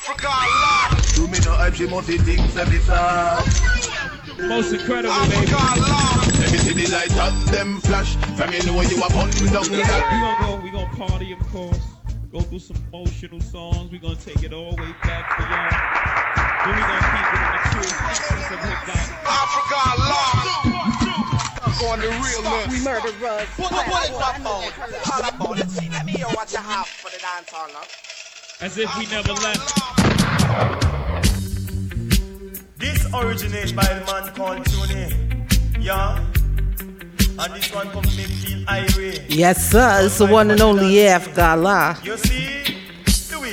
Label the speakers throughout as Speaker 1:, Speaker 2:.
Speaker 1: Africa love.
Speaker 2: Do me no hype, she must be things every far.
Speaker 3: Most incredible, baby.
Speaker 1: Africa love.
Speaker 2: Let me see the light of them flash. From you know you are on down
Speaker 3: We
Speaker 2: that.
Speaker 3: gonna go, we gonna party, of course. Go through some emotional songs. We gonna take it all the way back to y'all. Then we gonna keep it in the true essence of hip hop.
Speaker 1: Africa love. On the realness.
Speaker 4: We murderers.
Speaker 5: Put, put, put it up on. All about it. See, let me hear what you have for the dance hall now.
Speaker 3: As if we never left.
Speaker 6: This originates by the man called Tony. Yeah. And this one come to make feel irate.
Speaker 4: Yes, sir. It's the one and only F. Gala.
Speaker 6: You see?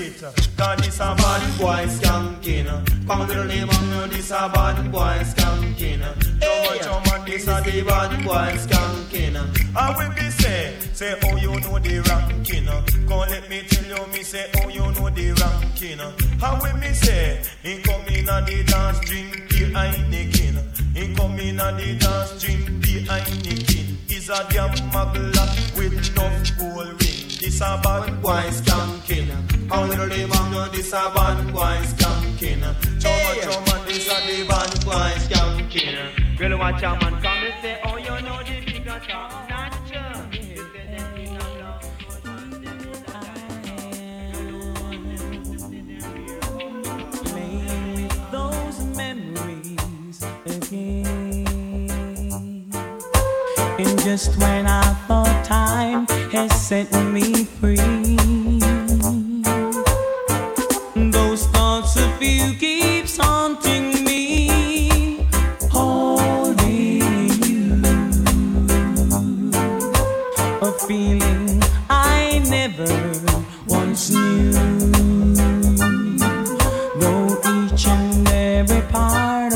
Speaker 6: It. Cause this a bad boy skanking. Come to the name of me, this a bad boy skanking. So much of man, this a the bad boy skanking. I will be say, say, oh, you know the ranking. Come let me tell you, me say, oh, you know the ranking. How will me say, he come in a the dance, drink the Heineken. He come in a the dance, drink the Heineken. Is a damn muggler with enough gold ring. This a bad boy skanking. How little the man know this a bad boy skanking. So much your man this a the bad boy skanking. Girl watch your man come and say, oh you know the bigger top notcher. You say the king of love.
Speaker 7: Playing with those memories again. And just when I thought time has set me free, thoughts of you keeps haunting me, holding you, a feeling I never once knew. Though each and every part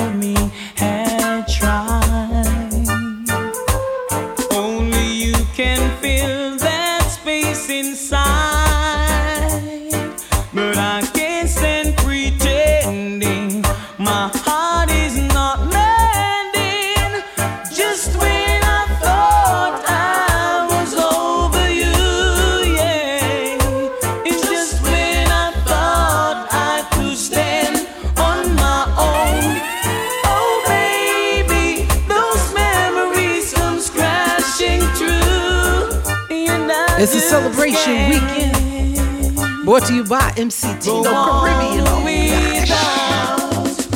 Speaker 4: Brought to you by MC Tino Caribbean. Oh.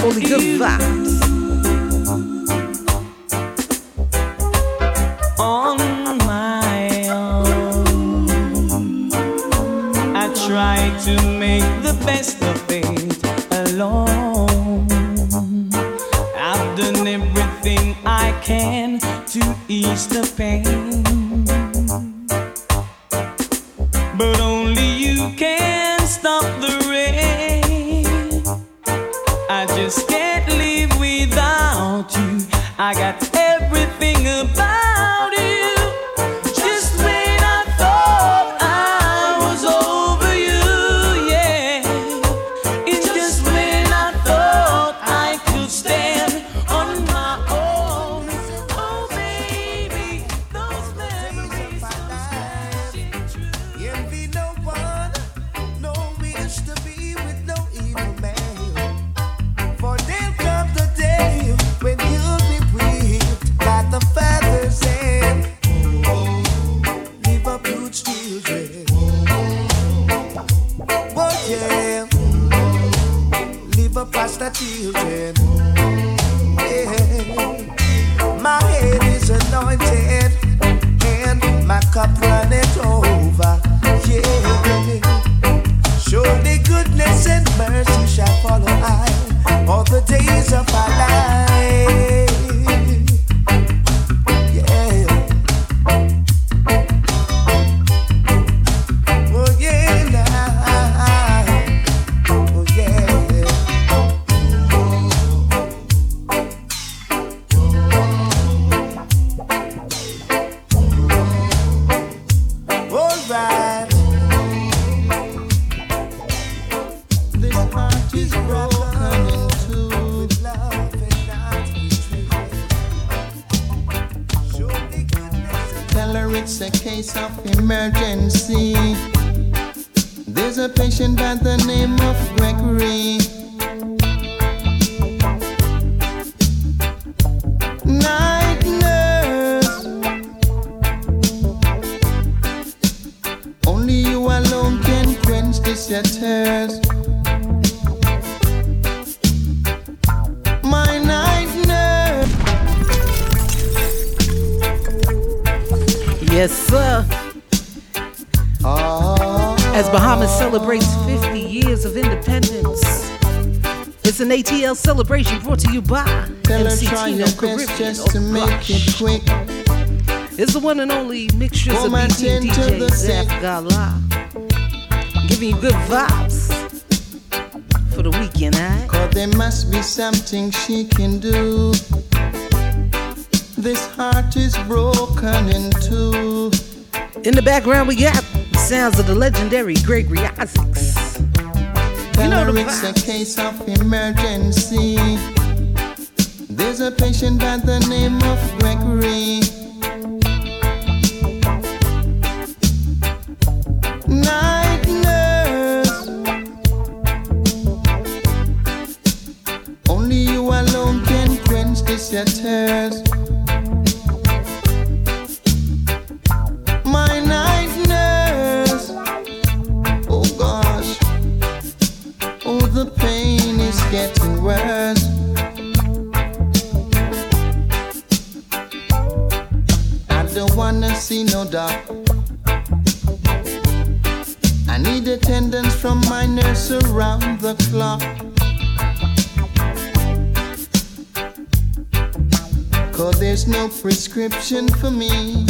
Speaker 4: Only good vibes.
Speaker 5: one and
Speaker 8: only
Speaker 9: mixtures of
Speaker 8: beats
Speaker 9: DJ
Speaker 8: the
Speaker 9: Zaf Gala. Giving you good vibes for the weekend, I
Speaker 8: Cause there must be something she can do. This heart is broken in two.
Speaker 9: In the background, we got the sounds of the legendary Gregory Isaacs.
Speaker 8: You
Speaker 9: know the
Speaker 8: it's a case of emergency. There's a patient by the name of Gregory. around the clock. Cause there's no prescription for me.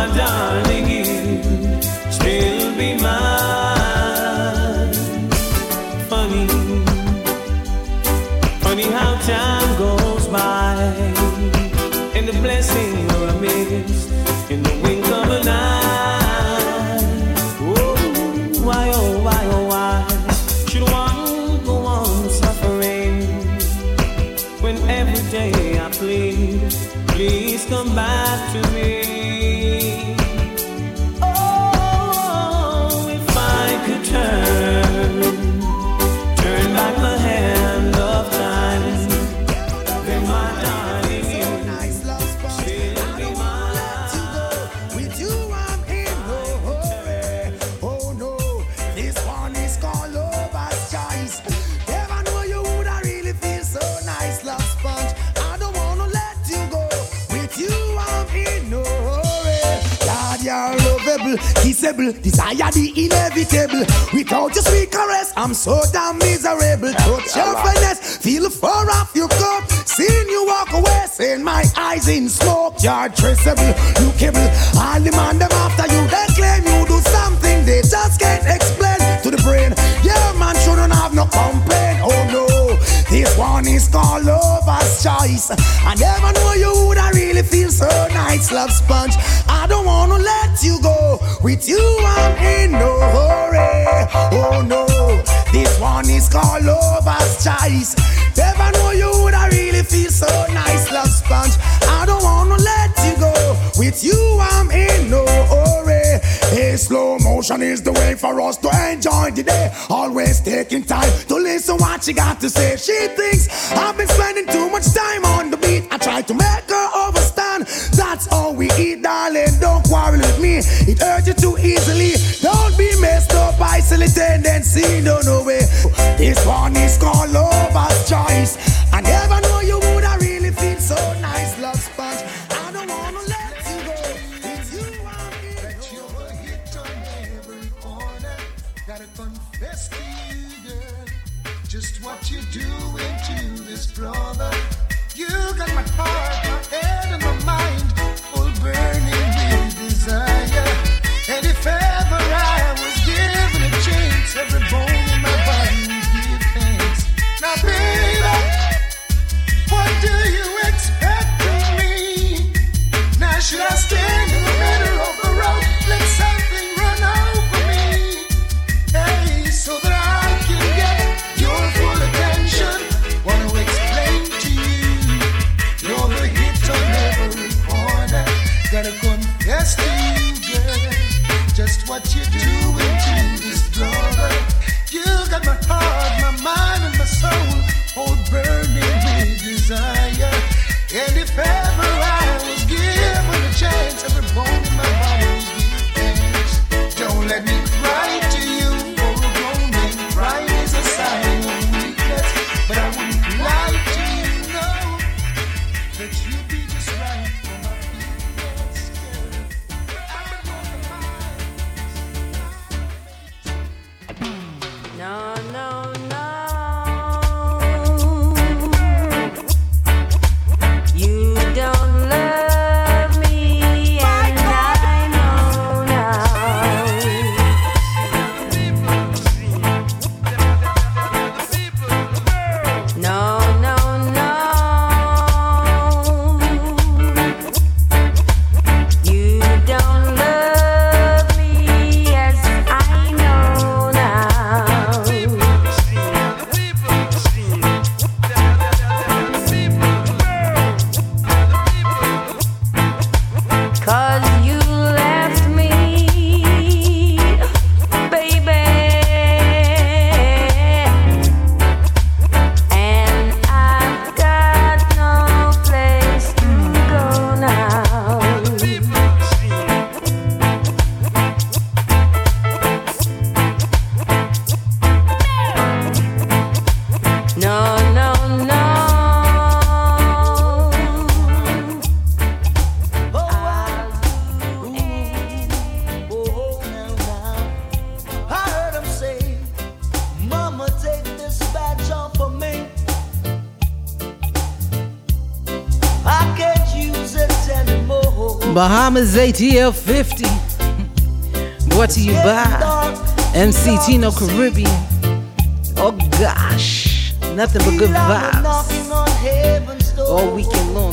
Speaker 7: I'm
Speaker 10: done. Desire the inevitable. Without your sweet caress, I'm so damn miserable. Touch your finesse, feel far off your coat. Seeing you walk away, seeing my eyes in smoke. You're traceable, lookable. All the man them after you, they claim you do something they just can't explain to the brain. Yeah, man shouldn't have no complaint. Oh no, this one is called lover's choice. I never know you would I really feel so nice, love sponge. I don't wanna let you go. With you, I'm in no hurry. Oh no, this one is called lover's choice. Never know you would I really feel so nice, love sponge. I don't wanna let you go. With you, I'm in no hurry. Hey, slow motion is the way for us to enjoy the day. Always taking time to listen what she got to say. She thinks I've been spending too much time on It hurts you too easily. Don't be messed up by silly tendency. No, no way. This one is called lover's
Speaker 9: ATL 50. Brought to you by MC Tino Caribbean. Oh gosh, nothing but good vibes
Speaker 10: Knocking on heaven's door.
Speaker 9: all weekend long,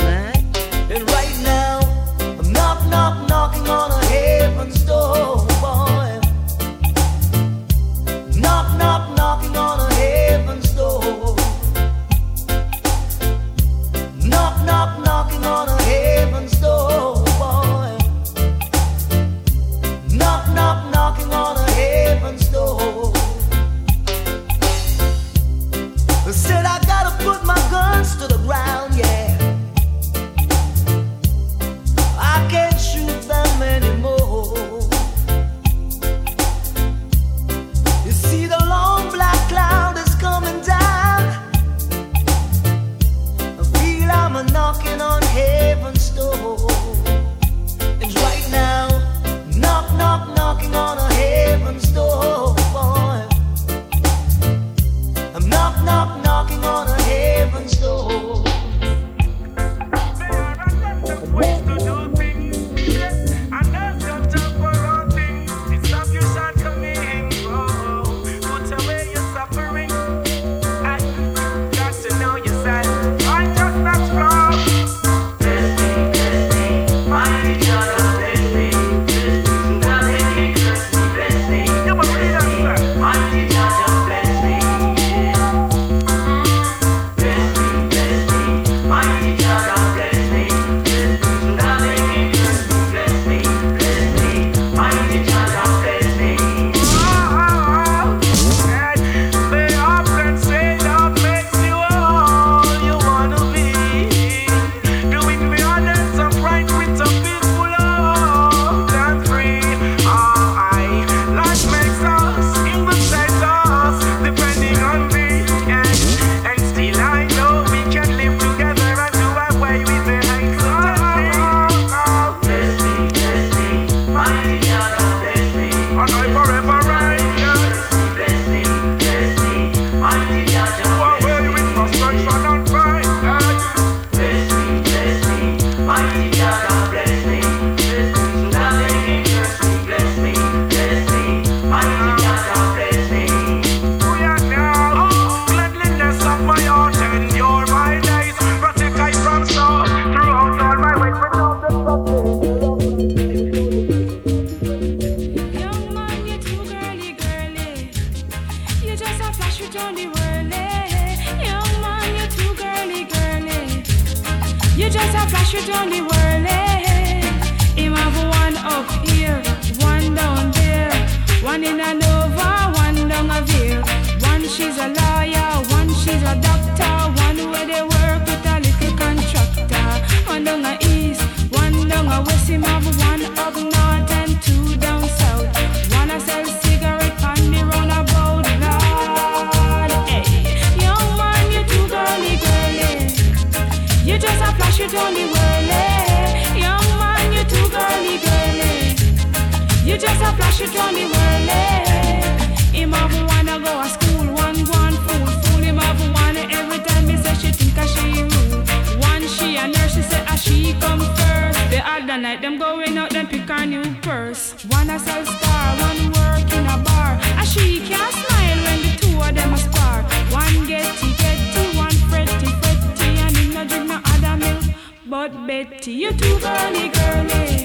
Speaker 11: Betty, you're too funny, girly.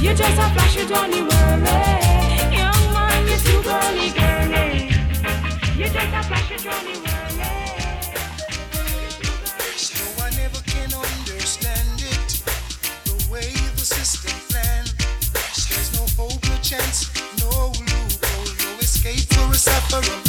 Speaker 11: You just a flash of Johnny Worry. Young man, you're too funny, girly. You just a flash of
Speaker 12: Johnny Worry. Chance, no loophole, no escape for a sufferer.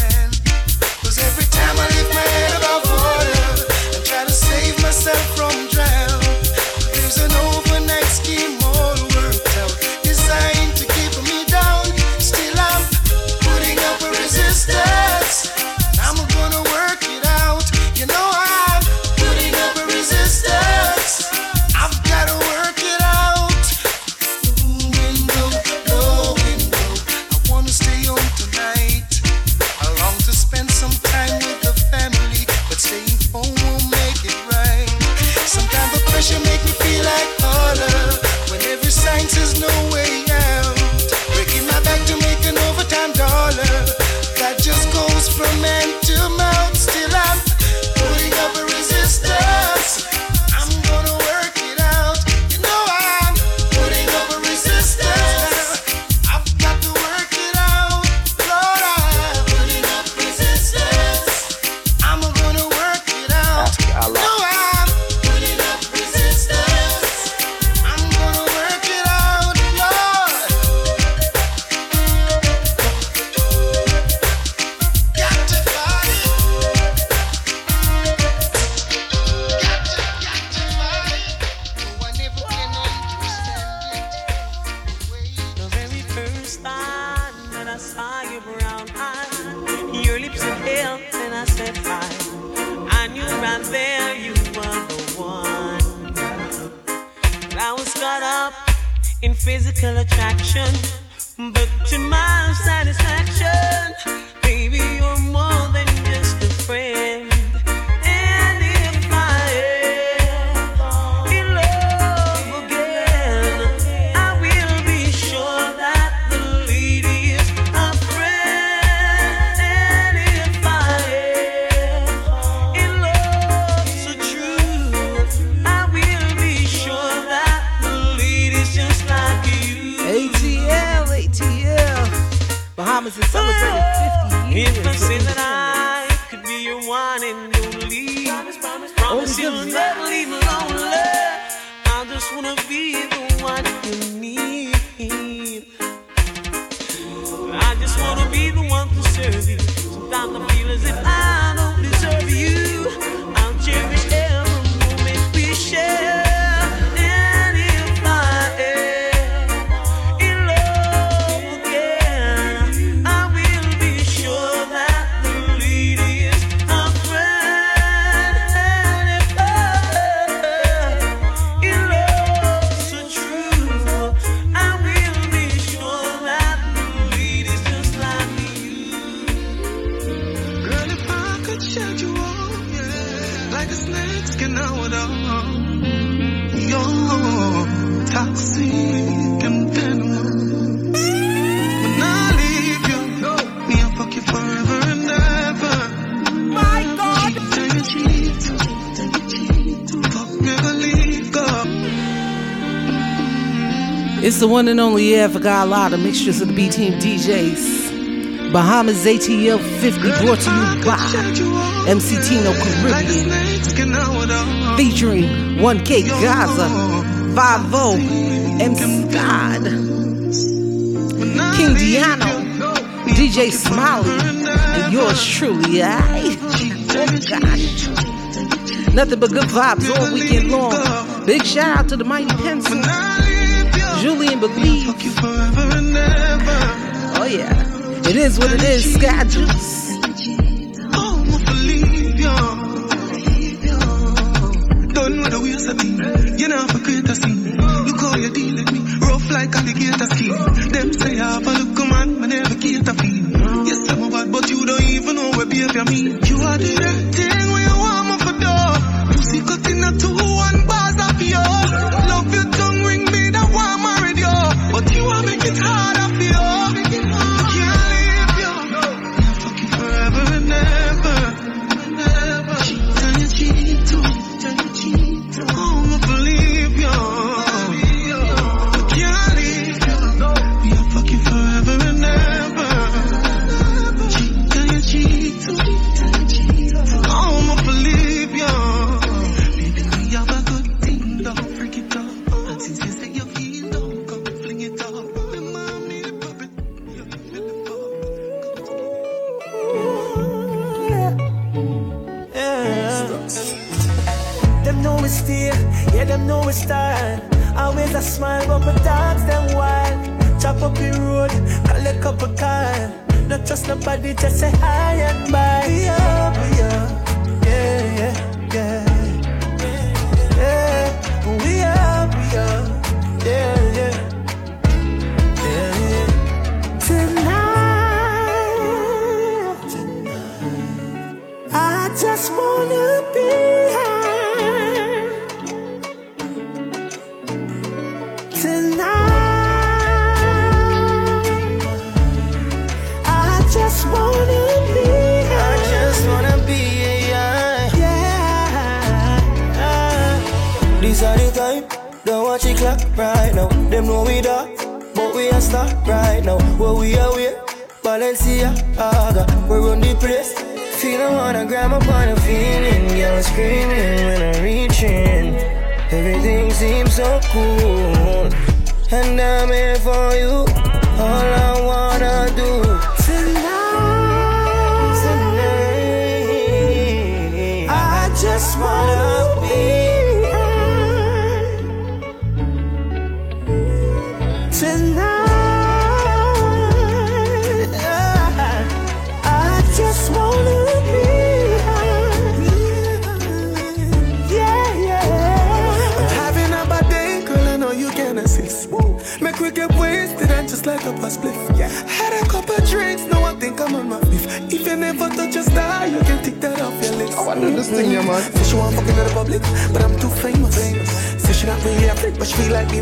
Speaker 12: The
Speaker 7: one and only
Speaker 9: yeah, forgot a lot of mixtures of the B Team DJs. Bahamas ATL 50 brought to you by MC Tino Caribbean. Featuring 1K Gaza, 5 MC God, King Diano, DJ Smiley, and yours truly, I. Oh gosh. Nothing but good vibes all weekend long. Big shout out to the Mighty Pencil, Julien Believe. Oh yeah. It is what it is, Sky Juice.
Speaker 13: Done with the ways of me. You know, for create a scene. Look how you deal with me. Rough like alligator skin. Them say I have a look, man, but never cater feel. Yes, I'm a bad, but you don't even know where behavior mean. You are the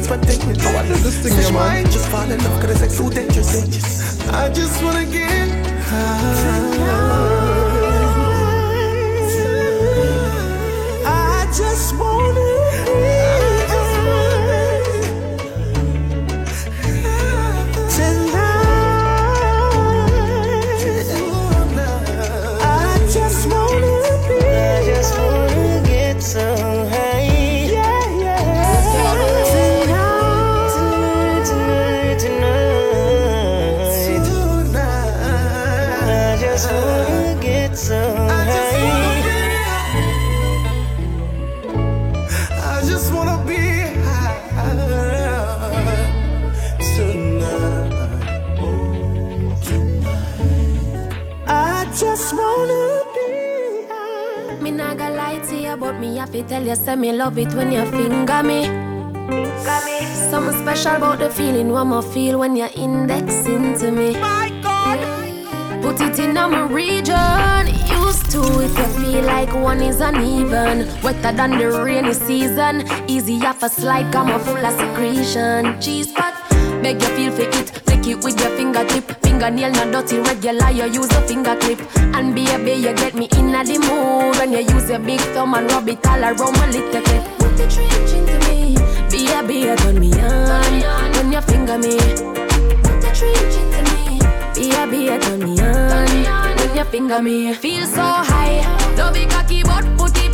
Speaker 13: but she feel like being.
Speaker 14: I do this thing, yeah, man.
Speaker 13: just fall in love, cause it's like so dangerous. I just wanna get high.
Speaker 15: tell you, say me love it when you finger me. Finger me. Something special about the feeling one more feel when you're indexing to me. My God. Put it in my region. Used to if you feel like one is uneven. Wetter than the rainy season. Easy off a slide, come full of secretion. Cheese fingernail not dirty regular. You use a finger clip and baby, you get me in a the mood when you use your big thumb and rub it all around my little clip. Put the trench into me, baby, you turn me on when you finger me. Put the trench into me, baby, you turn me on when you finger me. Feel so high, don't be cocky, but put it.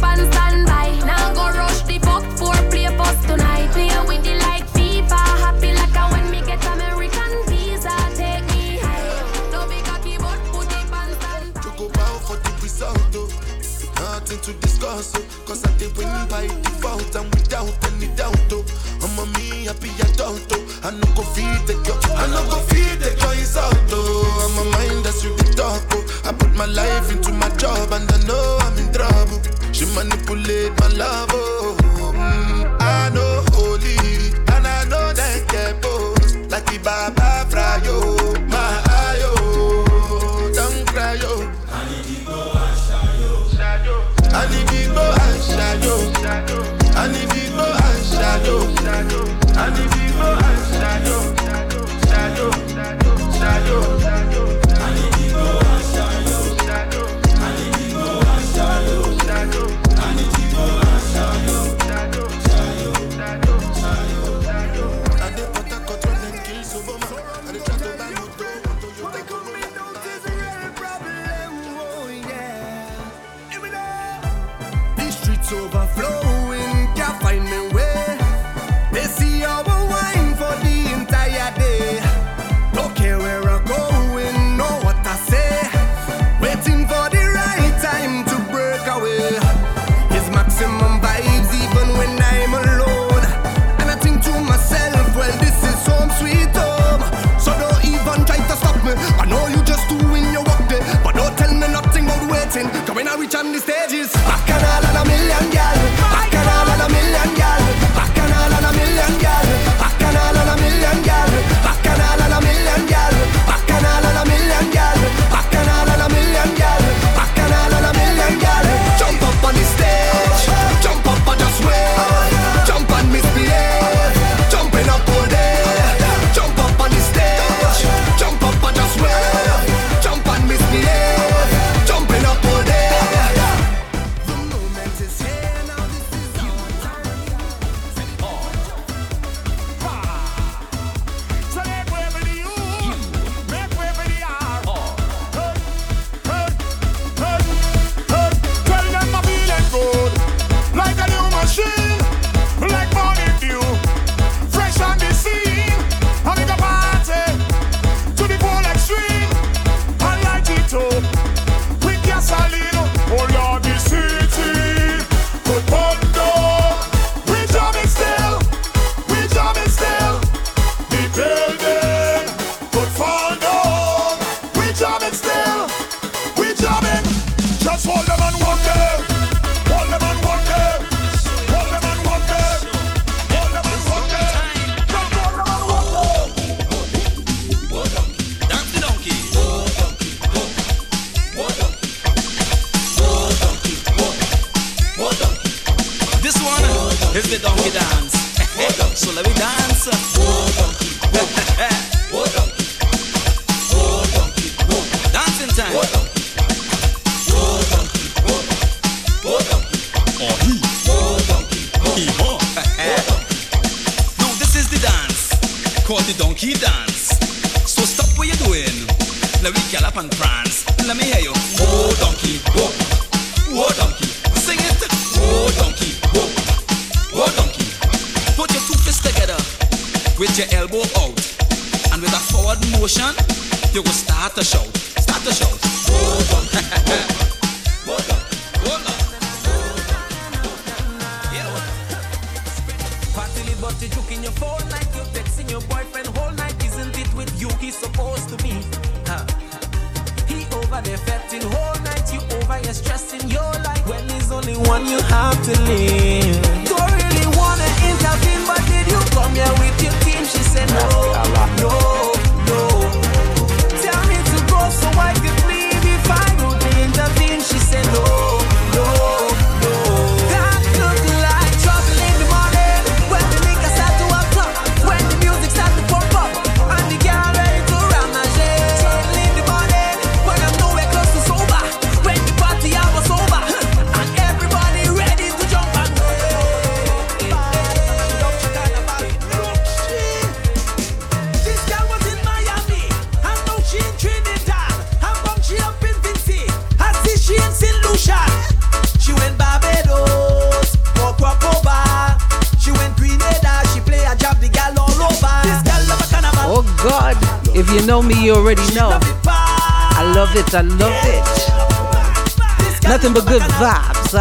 Speaker 10: vibes.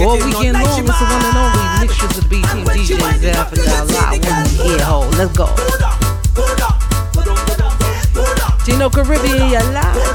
Speaker 10: All
Speaker 9: weekend long, it's the one and only mixtures of the B Team DJs there for the live one ear hole. Let's go. Tino Caribbean, you
Speaker 16: alive?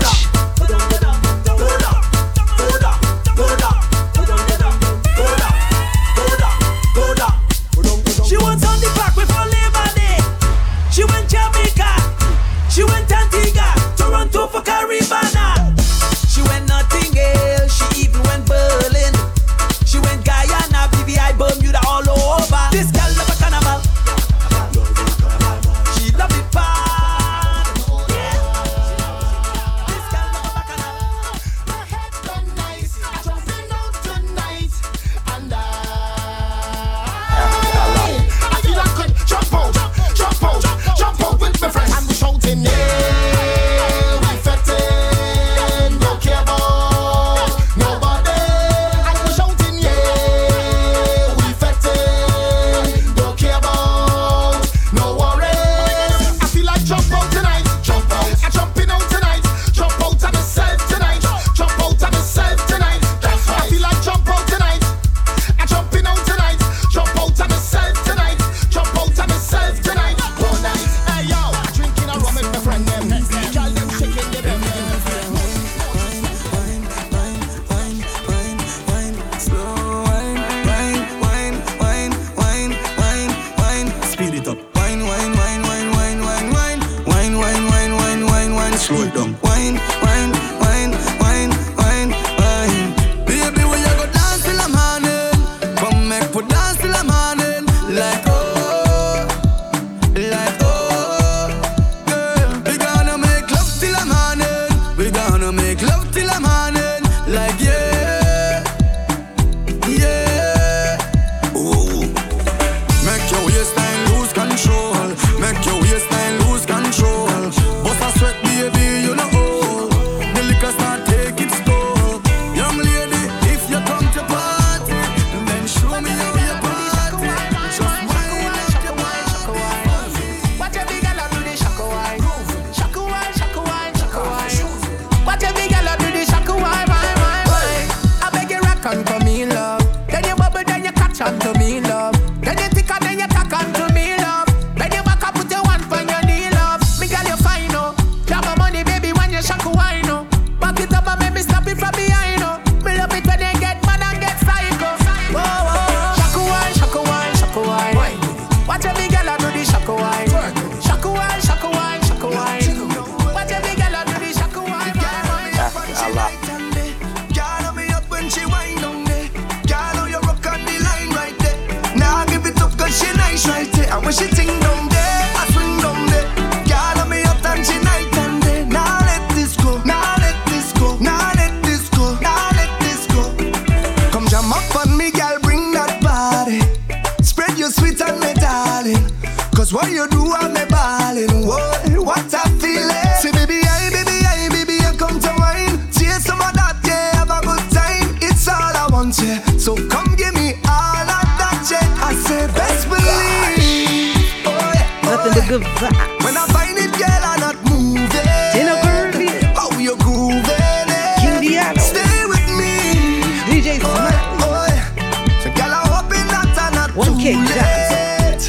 Speaker 16: Cake dance.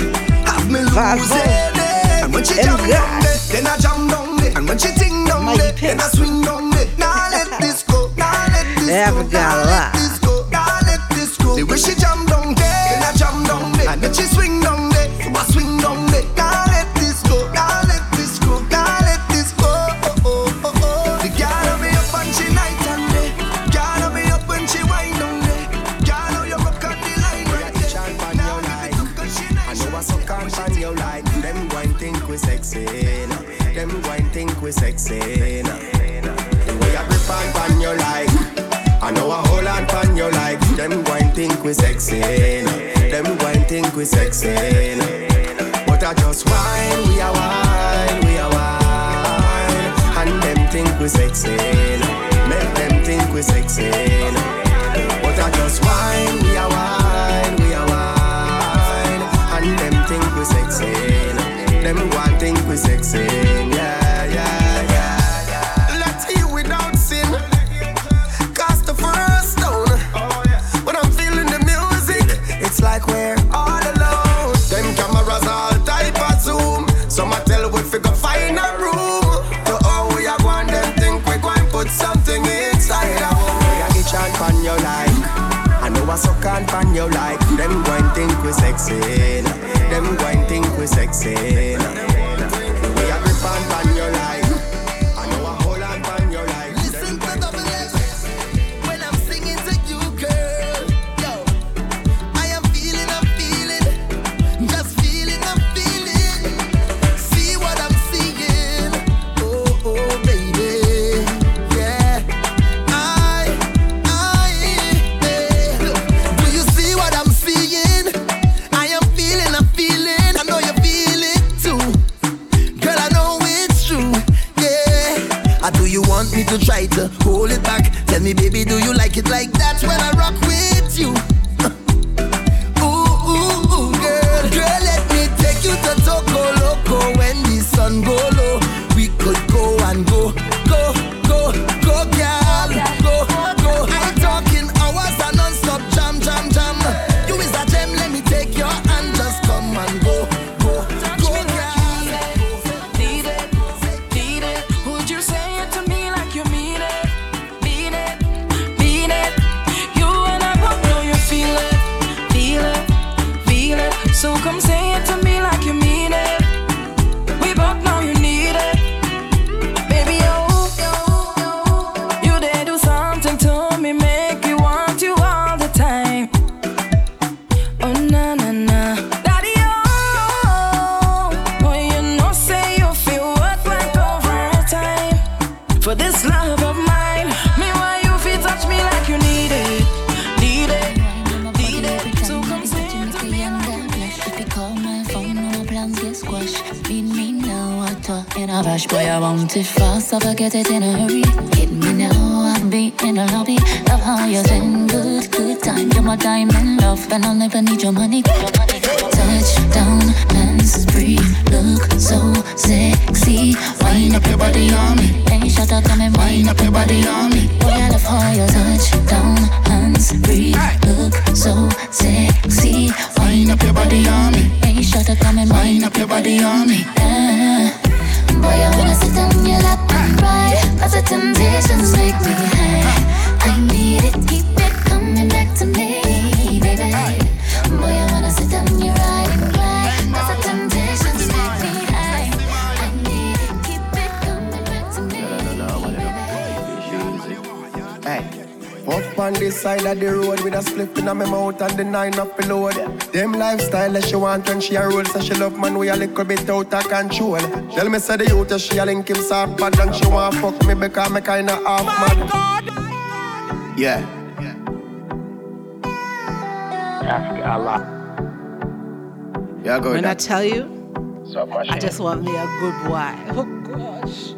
Speaker 16: Have me losing it. And when she jump on me, then I jump on me. And when she ting down there, then I swing on me. Now let this go. Now let this go. Now let this go. Now let this go. The way she jump then I jump. And when she swing so I swing.
Speaker 17: think we sexy. No. Them wine think we sexy. No. But I just wine, we are wine, we are wine. And them think we sexy. No. Make them think we sexy. No. Them going think we sexy. Them going think we
Speaker 18: sexy.
Speaker 17: When she a roll, so she love man we a little bit out of control. Tell me say the youth that she a link him soft bad and she want fuck me because me kinda half mad. Yeah.
Speaker 19: Africa, Allah.
Speaker 17: Yeah, go
Speaker 9: When I tell you,
Speaker 19: So much.
Speaker 9: I just want me a good boy. Oh gosh.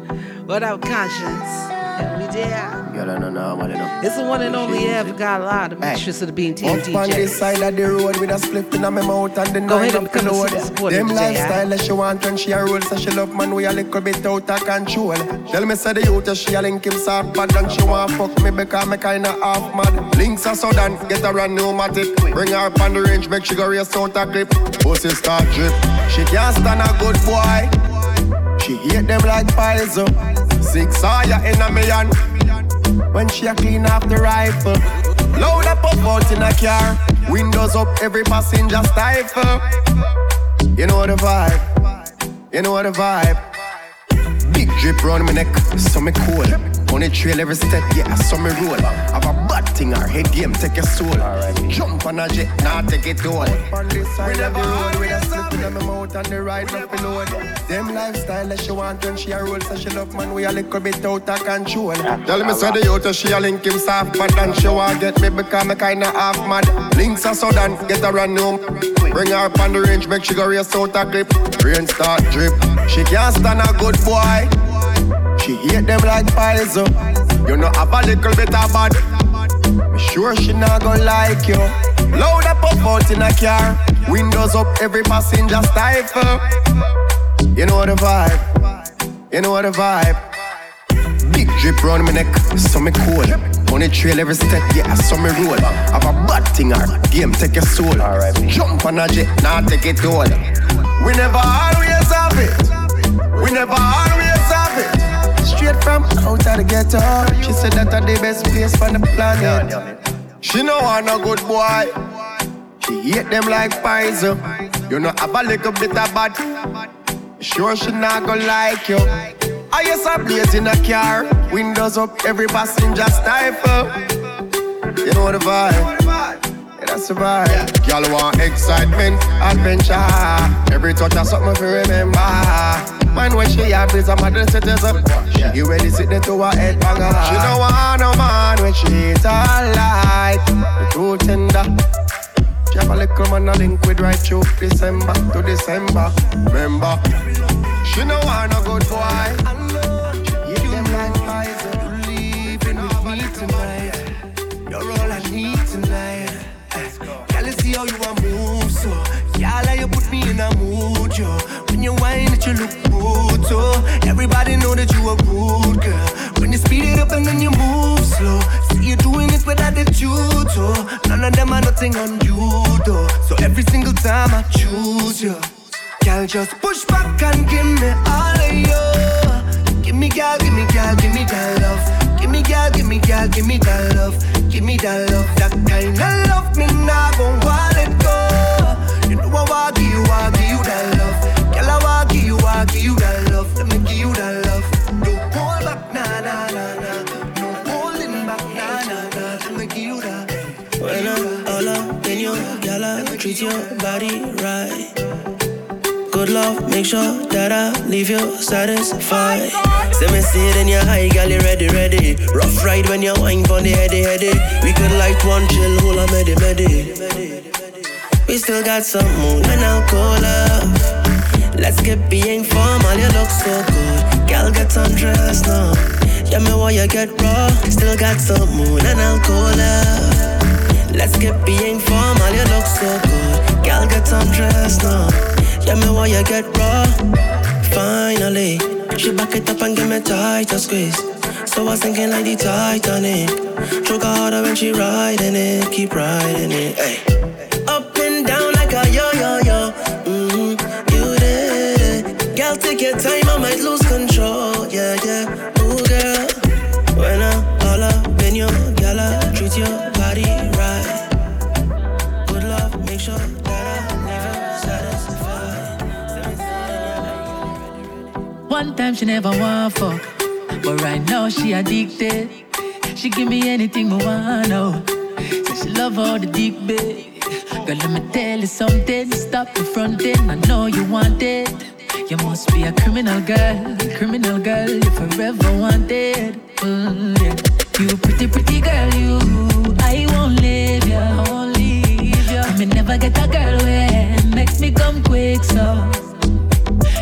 Speaker 9: Without conscience. Help me there.
Speaker 17: Girl, I don't know, man, you.
Speaker 9: It's the one and only ever got a lot of mistress of the Bean Team
Speaker 17: Up on this side of the road with a split in my mouth and the
Speaker 9: Go
Speaker 17: nine
Speaker 9: ahead and
Speaker 17: up
Speaker 9: become a
Speaker 17: below.
Speaker 9: super supporter
Speaker 17: Them lifestyle that she want when she a roll, so she love man we a little bit out of control. Tell me say the youth she a link him soft bad and she want fuck me because me kinda half mad. Links are sudden, get her a pneumatic. Bring her up on the range, make she go race out a clip. Pussy start drip. She can't stand a good boy. She hate them like piles up. Six fire in a million. When she a clean off the rifle. Load up up out in a car. Windows up, every passenger stifle. You know the vibe. You know the vibe. Big drip round my neck, so me cool. On the trail every step, yeah, so me roll. A thing, our head game, take your soul. Jump on a jet, now take it all. Whenever road with a slip in my mouth and the ride up below. Them lifestyle that she want when she a roll, so she love man, we a little bit out of control. Tell me say the youth she a link him soft, but then she want get me because me kinda half mad. Links are sudden, get her a new. Bring her up on the range, make she go race out a clip. Rain start drip. She can't stand a good boy. She hate them like piles up. You know have a little bit of bad. Me sure she not gonna like you. Load up up out in a car. Windows up, every passenger stifle. You know the vibe. You know the vibe. Big drip round my neck, so me cool. On the trail every step, yeah, so me roll. Have a bad thing, our game take your soul. Jump on a jet, now take it all. We never always have it. We never always. Straight from out of the ghetto. She said that are the best place for the planet. She know want a good boy. She hate them like poison. Uh. You know, have a little bit of bad. Sure, she not gonna like you. I yes, I blaze in a car. Windows up, every passenger stifle. You know the vibe. Yeah, that's the vibe. Y'all want excitement, adventure. Every touch of something to remember. Man, when she have is a mother citizen. She ready sit there to her head banger. She don't want no man when she eat her light. The too tender. She have a little man a link with right through December to December. Remember, she no want no good boy. You them like poison. Leaving with me tonight. You're all I need tonight. Girl, see how you a move so. Y'all, you put me in a mood, yo. You it look good, so. Everybody know that you a rude girl. When you speed it up and then you move slow. See you doing it with attitude, so. None of them are nothing on you, though. So every single time I choose you. Girl, just push back and give me all of you. Give me, girl, give me, girl, give me that love. Give me, girl, give me, girl, give me that love. Give me that love, that kind of love. Me nah gon' want let go. You know I want give you, I give you that love. I give you that love. Let me give you that love. No hold back, nah, nah, nah, nah. No holding back, nah, nah, nah. Let me give you that.
Speaker 20: When I'm all up in your gala, treat your body right. Good love, make sure that I leave you satisfied. Say me see it in your eye, girl, you ready, ready. Rough ride when you wine for the heady, heady. We could light one chill, hold a medi, medi. We still got some moon and alcohol love. Let's get being formal, you look so good. Girl, get undressed now. Yeah, me why you get raw. Still got some moon and alcohol love. Let's get being formal, you look so good. Girl, get undressed now. Yeah, me why you get raw. Finally, she back it up and give me tighter squeeze. So I was thinking like the Titanic. Choke harder when she riding it, keep riding it. Hey. Up and down like a yo yo time, I might lose control. Yeah yeah, ooh girl. When I up in your gala, treat your body right. Good love, make sure that I satisfied.
Speaker 21: One time she never want fuck, but right now she addicted. She give me anything I want now. Say she love all the dick, babe. Girl, let me tell you something. Stop the fronting. I know you want it. You must be a criminal girl, criminal girl. You forever wanted. Mm, yeah. You pretty, pretty girl, you. I won't leave ya, won't leave ya. Me never get a girl when makes me come quick, so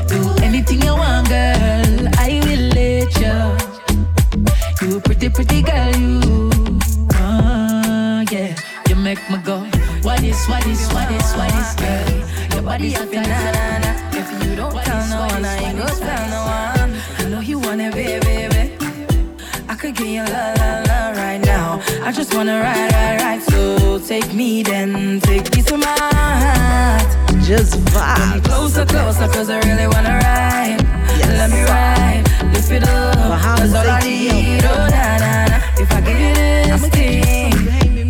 Speaker 21: do anything you want, girl. I will let you. You pretty, pretty girl, you. Ah, yeah. You make me go. What is, what is, what is, what is, girl? Your body a banana. You don't tell no one, I ain't gonna tell no one. I know you want it, baby, baby. I could get you la la la right now. I just wanna ride, ride, ride. So take me then, take me to my heart.
Speaker 9: Just vibe.
Speaker 21: Closer, closer, cause I really wanna ride. Let me ride, lift it up. Cause all I need, oh na na na. If I give you this thing,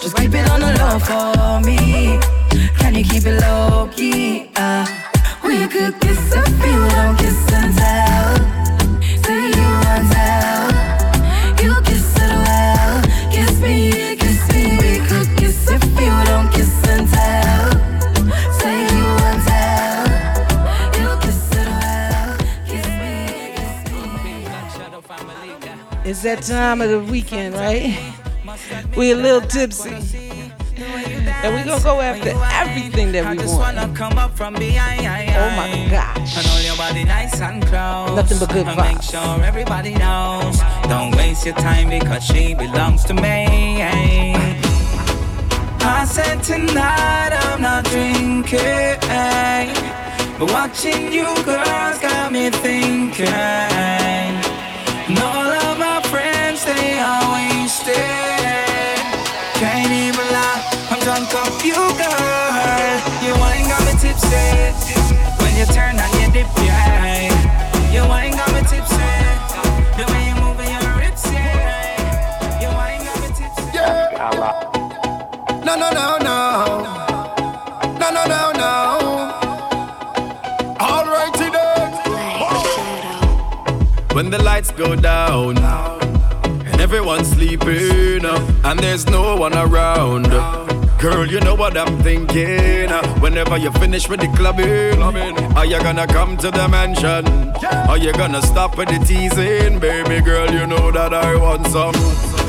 Speaker 21: just keep it on the low for me. Can you keep it low key? Uh,
Speaker 9: It's that time of the weekend, right? We a little tipsy. And we're gonna go after everything that we want.
Speaker 22: come up from behind.
Speaker 9: Oh my gosh.
Speaker 22: And hold your body nice and close.
Speaker 9: Nothing but good
Speaker 22: And Make
Speaker 9: vibes.
Speaker 22: sure everybody knows. Don't waste your time because she belongs to me. I said tonight I'm not drinking. But watching you girls got me thinking. And all of my friends, they are wasted drunk off you, girl. You ain't got me tipsy. When you turn on your dip, yeah. You ain't got me tipsy. The way you move your yeah. You ain't got me tipsy. Yeah.
Speaker 17: No, no, no, no. No, no, no, no. All right.
Speaker 2: When the lights go down. Everyone's sleeping, and there's no one around. Girl, you know what I'm thinking. Uh, whenever you finish with the clubbing, are you gonna come to the mansion? Are you gonna stop with the teasing? Baby girl, you know that I want some.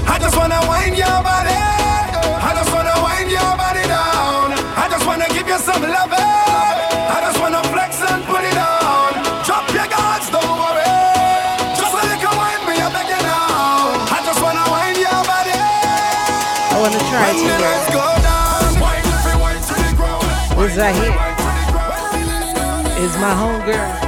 Speaker 2: I just wanna wind your body. I just wanna wind your body down. I just wanna give you some love. I just wanna flex and put it on. Drop your guards, don't worry. Just a little wine, me, I beg you now. I just wanna wind your body.
Speaker 23: I wanna try it
Speaker 2: When the go
Speaker 23: This right here is my homegirl,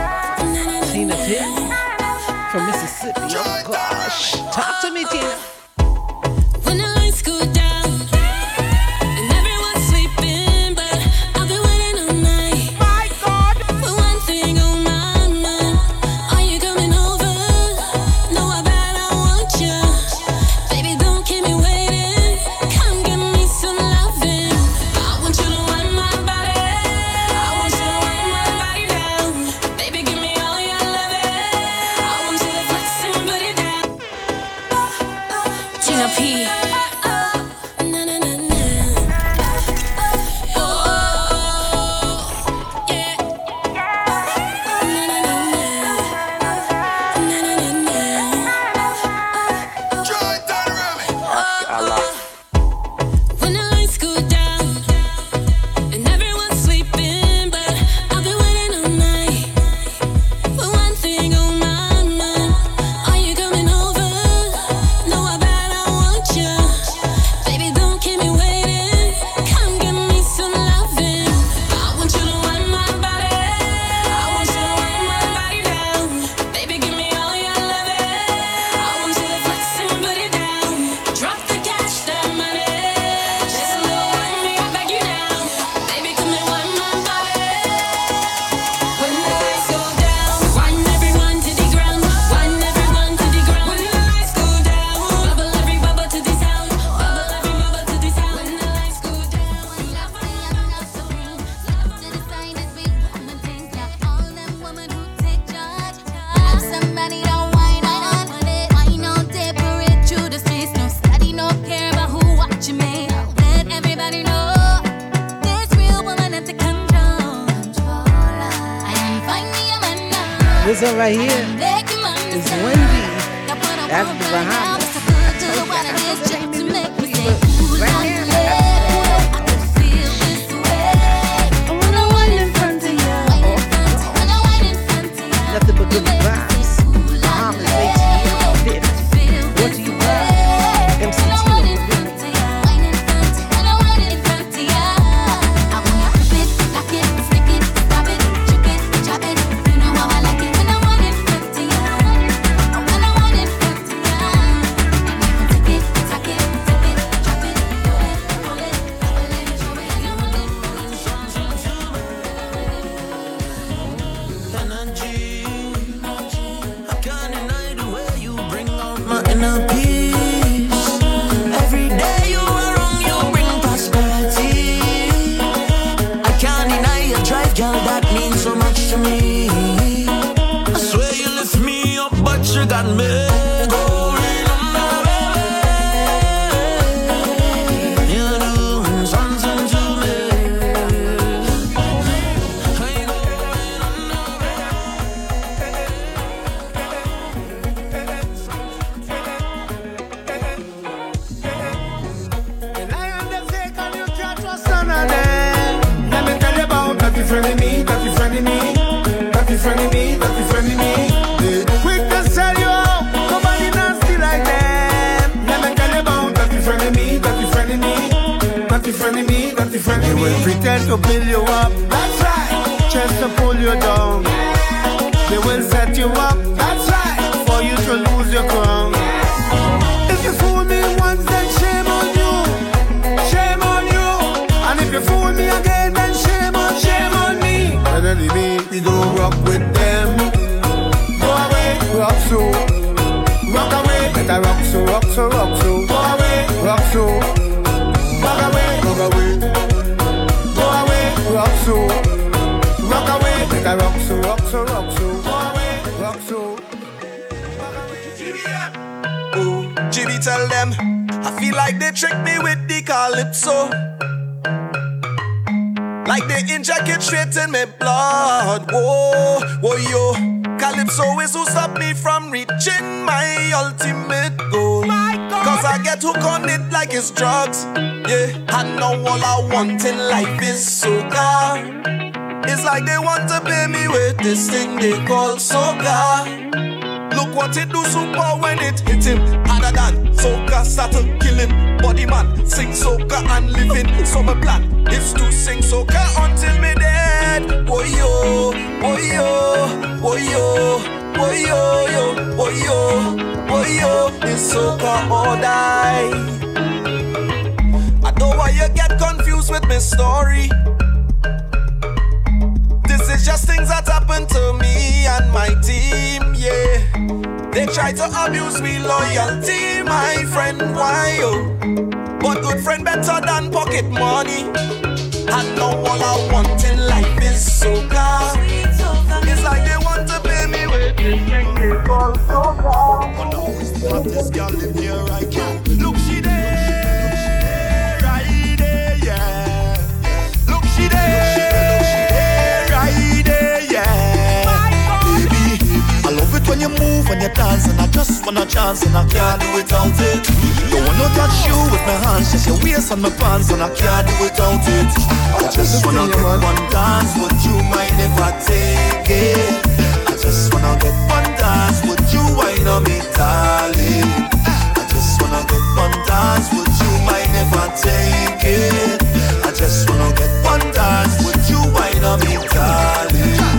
Speaker 24: about
Speaker 25: that you
Speaker 12: friendly me, that you friendly me, that you friendly me, that you friendly me. Yeah. Quick to sell you out, nobody nasty like them. Let me tell you about that you friendly me, that you friendly me, that you friendly me, that you friendly me. They will pretend to build you up, that's right, just to pull you down. They will set you up, that's right, for you to lose your crown. away, we don't rock with them. Go away, rock so, rock away. Better rock so, rock so, rock so. Go away, rock so, rock away, rock away. Go away, rock so, rock away. Better rock so, rock so, rock so. Go away, rock so.
Speaker 26: Oh, Jimmy, tell them I feel like they tricked me with the calypso. Like they inject straight in my blood. Whoa, whoa, yo. Calypso is who stop me from reaching my ultimate goal. Cause I get hooked on it like it's drugs. Yeah, and now all I want in life is soca. It's like they want to pay me with this thing they call soca. Look what it do super when it hit him harder than soca start to kill him. Body man sing soca and living. My plan is to sing soca until me dead. Boy yo, boy yo, boy yo, boy yo, yo, boy yo, boy yo. It's soca or die. I know why you get confused with my story. This is just things that happen to me and my team, yeah. They try to abuse me loyalty, my friend, why oh? But good friend better than pocket money. And now all I want in life is soca. It's like they want to pay me with this thing they call soca.
Speaker 27: Oh no, it's the hottest girl in here, I and I just want a chance, and I can't do without it. Don't wanna touch you with my hands, just your waist and my pants, and I can't do without it. I just wanna get one dance, would you mind if I take it? I just wanna get one dance, would you wine on me, darling? I just wanna get one dance, would you mind if I take it? I just wanna get one dance, would you wine on me, darling?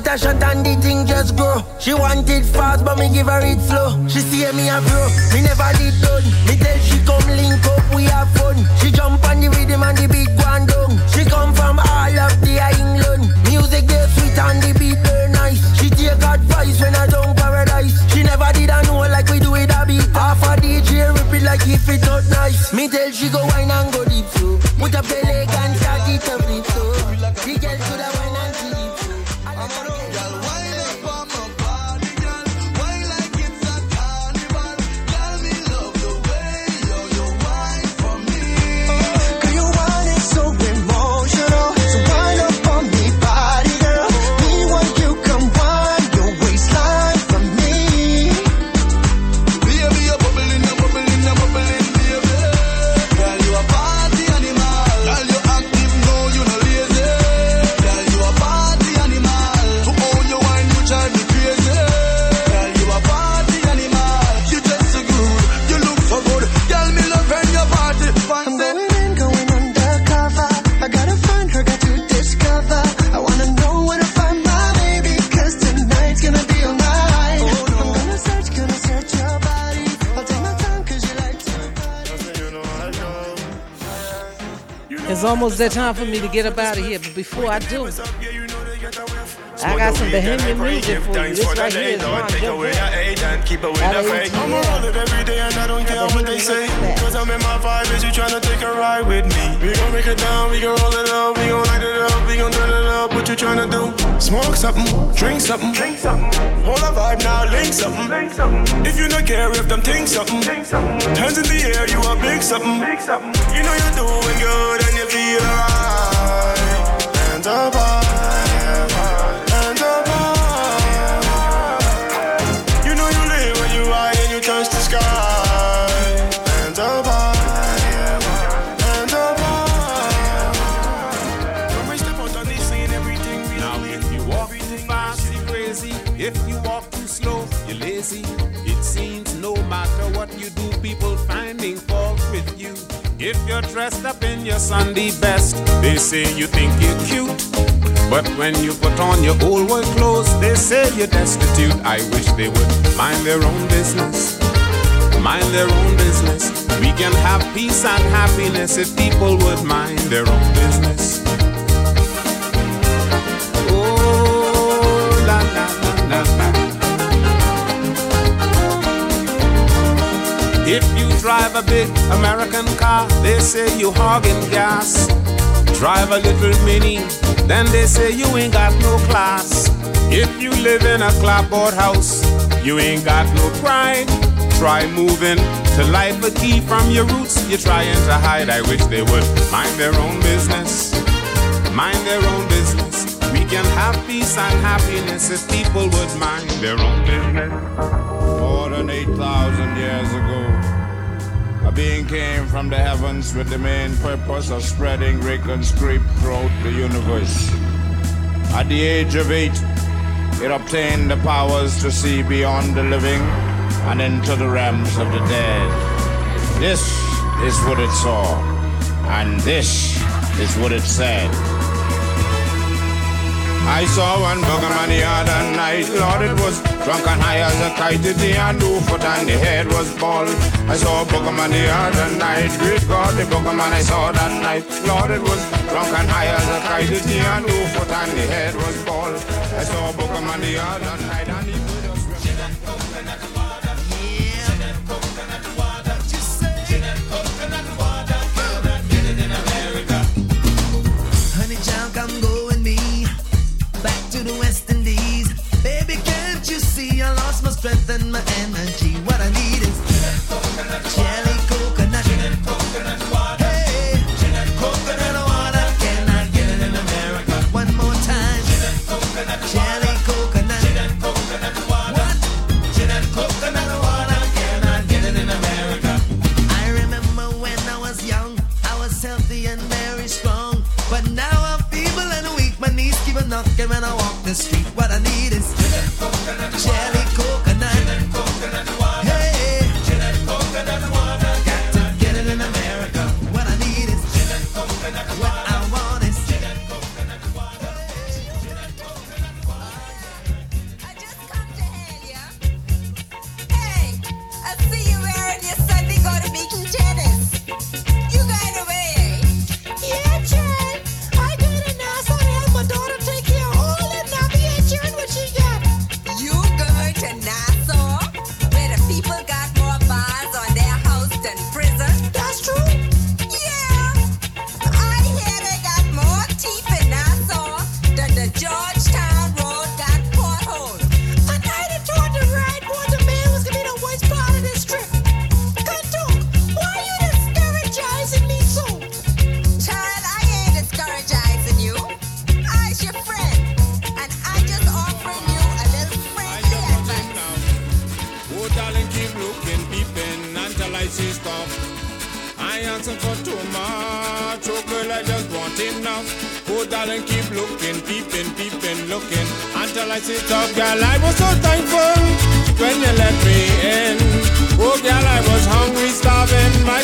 Speaker 28: With a
Speaker 16: shot and the thing just grow. She want it fast, but me give her it slow. She see me a bro, me never did done. Me tell she come link
Speaker 9: that time for me to get up out of here, but before I do, I got some Bahamian music for you. This right here is Ron Joe.
Speaker 29: I'm around it every day and I don't care what they say. Cause I'm in my vibe, is you tryna take a ride with me? We gon' make it down, we gon' roll it up, we gon' light it up, we gon' turn it up. What you tryna do? Smoke something, drink something, drink something. Hold a vibe now, link something, link something. If you don't care if them think something, think something. Hands in the air, you a big something, big something. You know you're doing good and you feel alright.
Speaker 30: If you're dressed up in your Sunday best, they say you think you're cute. But when you put on your old work clothes, they say you're destitute. I wish they would mind their own business. Mind their own business. We can have peace and happiness if people would mind their own business. Drive a big American car, they say you hogging gas. Drive a little mini, then they say you ain't got no class. If you live in a clapboard house, you ain't got no pride. Try moving to Lyford Cay from your roots. You're trying to hide. I wish they would mind their own business. Mind their own business. We can have peace and happiness if people would mind their own business.
Speaker 31: More than 8,000 years ago, a being came from the heavens with the main purpose of spreading script throughout the universe. At the age of eight, it obtained the powers to see beyond the living and into the realms of the dead. This is what it saw, and this is what it said. I saw one buggerman the other night. Lord, it was drunk and high as a kite. It the hand foot and the head was bald. I saw a buggerman the other night. Great God, the buggerman I saw that night. Lord, it was drunk and high as a kite. It the hand foot and the head was bald. I saw a buggerman the other night. And he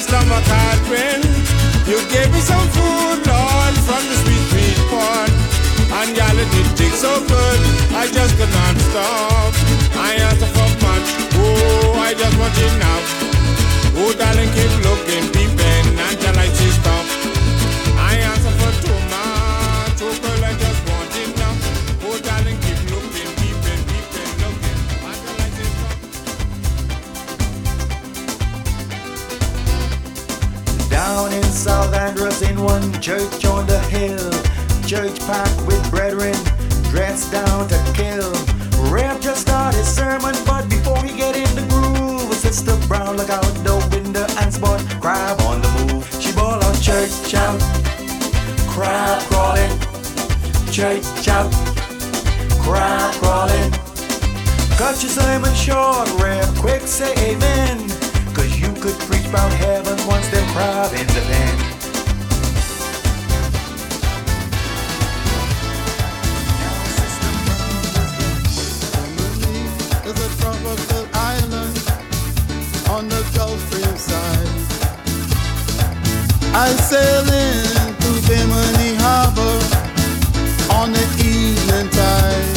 Speaker 30: stomach been. You gave me some food, Lord, from the sweet, sweet pot. And it did taste so good, I just could not stop. I asked for much, oh, I just want it now. Oh, darling, keep looking, peeping until
Speaker 32: in one church on the hill. Church packed with brethren, dressed down to kill. Rev just started sermon, but before he get in the groove, Sister Brown look out the window and spot crab on the move. She ball out church out, crab crawling, church out, crab crawling. Cut your sermon short, Rev, quick say amen. Cause you could preach about heaven once them crab in the land.
Speaker 30: I sail into Bimini Harbor on the evening tide.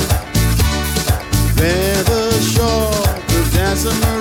Speaker 30: There the shore to dance a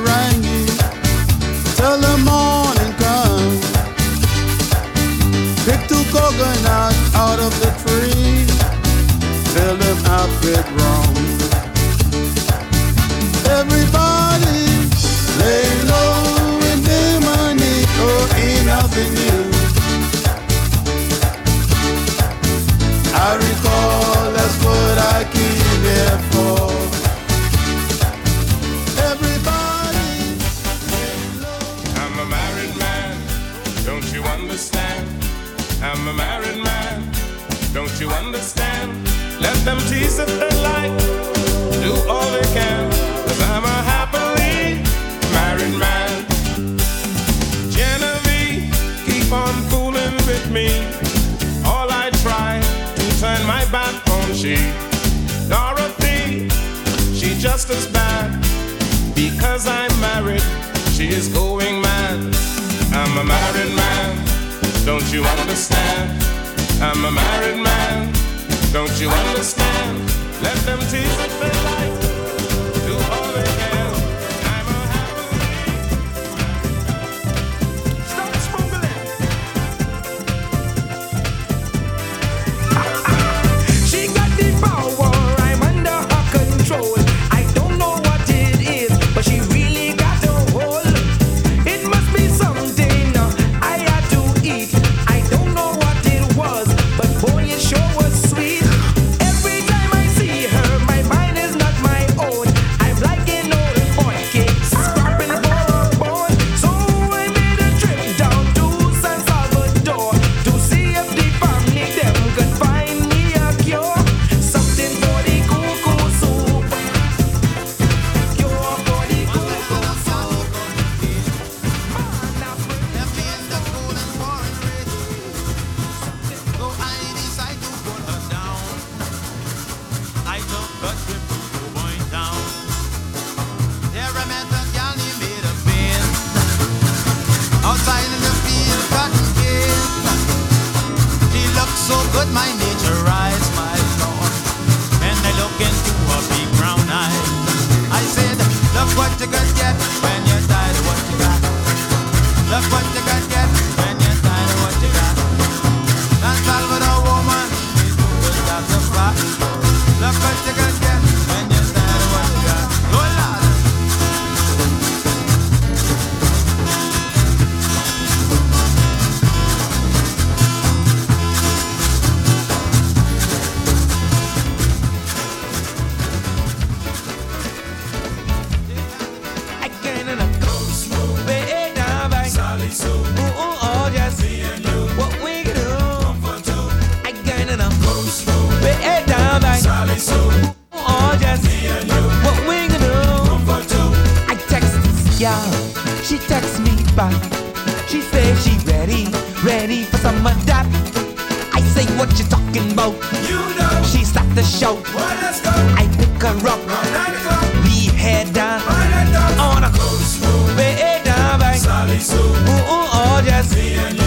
Speaker 7: she. Dorothy, she just as bad. Because I'm married, she is going mad. I'm a married man, don't you understand? I'm a married man, don't you understand? Let them tease if they like,
Speaker 33: down back. Sally so. Ooh, oh, just me and you. What we can do. Comfort too. I text this gal. She texts me back. She says she ready, ready for some of that. I say what you talking about. You know. She start the show. Well, let's go. I pick her up. We head down on a close move. Way down back. Sally Sue. Ooh, ooh, oh, just me and you.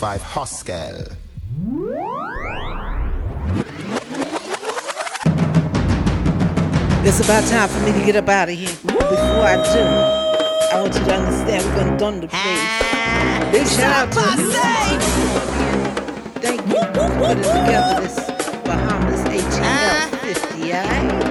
Speaker 34: 45 Huskel.
Speaker 9: It's about time for me to get up out of here. Before I do, I want you to understand we're gonna done the place. Big shout out to you. Thank you for putting together this Bahamas ATL 50, alright?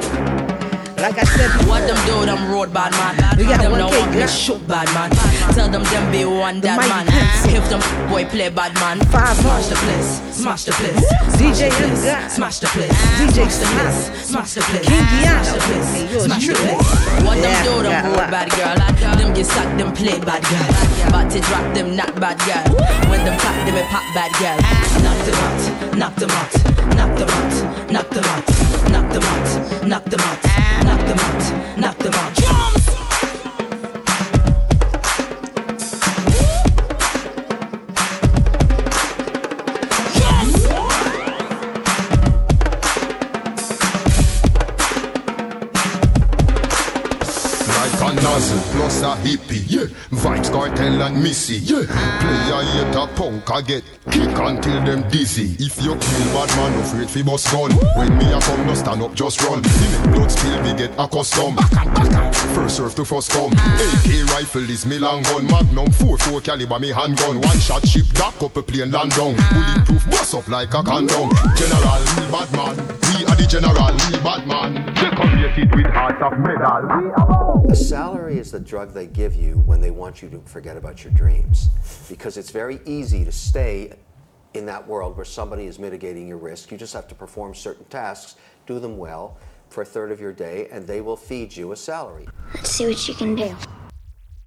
Speaker 9: Like I said
Speaker 35: What them do, them road bad man.
Speaker 9: We got
Speaker 35: them
Speaker 9: K,
Speaker 35: want me shoot bad man. Tell them them be one that man. If them boy play bad man,
Speaker 9: Five
Speaker 35: smash the place, smash the place,
Speaker 9: DJ
Speaker 35: smash the place,
Speaker 9: Young
Speaker 35: smash the place,
Speaker 9: DJ
Speaker 35: smash the place, smash the place,
Speaker 9: King
Speaker 35: smash
Speaker 9: Giano.
Speaker 35: the place,
Speaker 9: Hey,
Speaker 35: smash the place. What them do, them road bad girl. Them get sacked, them play bad girl. But to drop them not bad girl. When them pop, them a pop bad girl. Knock them out, knock them out, knock them out, knock them out, knock them out, knock them out, knock them out, knock them out. Drums.
Speaker 34: Plus a hippie, yeah. Vybz Kartel and missy, yeah. Player hate a punk, I get kick until them dizzy. If you kill bad man, afraid fi bust gun. When me a come, no stand up, just run. Me make blood spill, me get accustomed. First serve to first come. AK rifle is me long gun. Magnum 4-4 caliber me handgun. One shot ship that couple plane land down. Bulletproof bust up like a condom. General, bad man. We are the general, me bad man. Decorated with hearts of medal.
Speaker 36: A salary is the drug they give you when they want you to forget about your dreams. Because it's very easy to stay in that world where somebody is mitigating your risk. You just have to perform certain tasks, do them well for a third of your day, and they will feed you a salary.
Speaker 37: Let's see what you can do.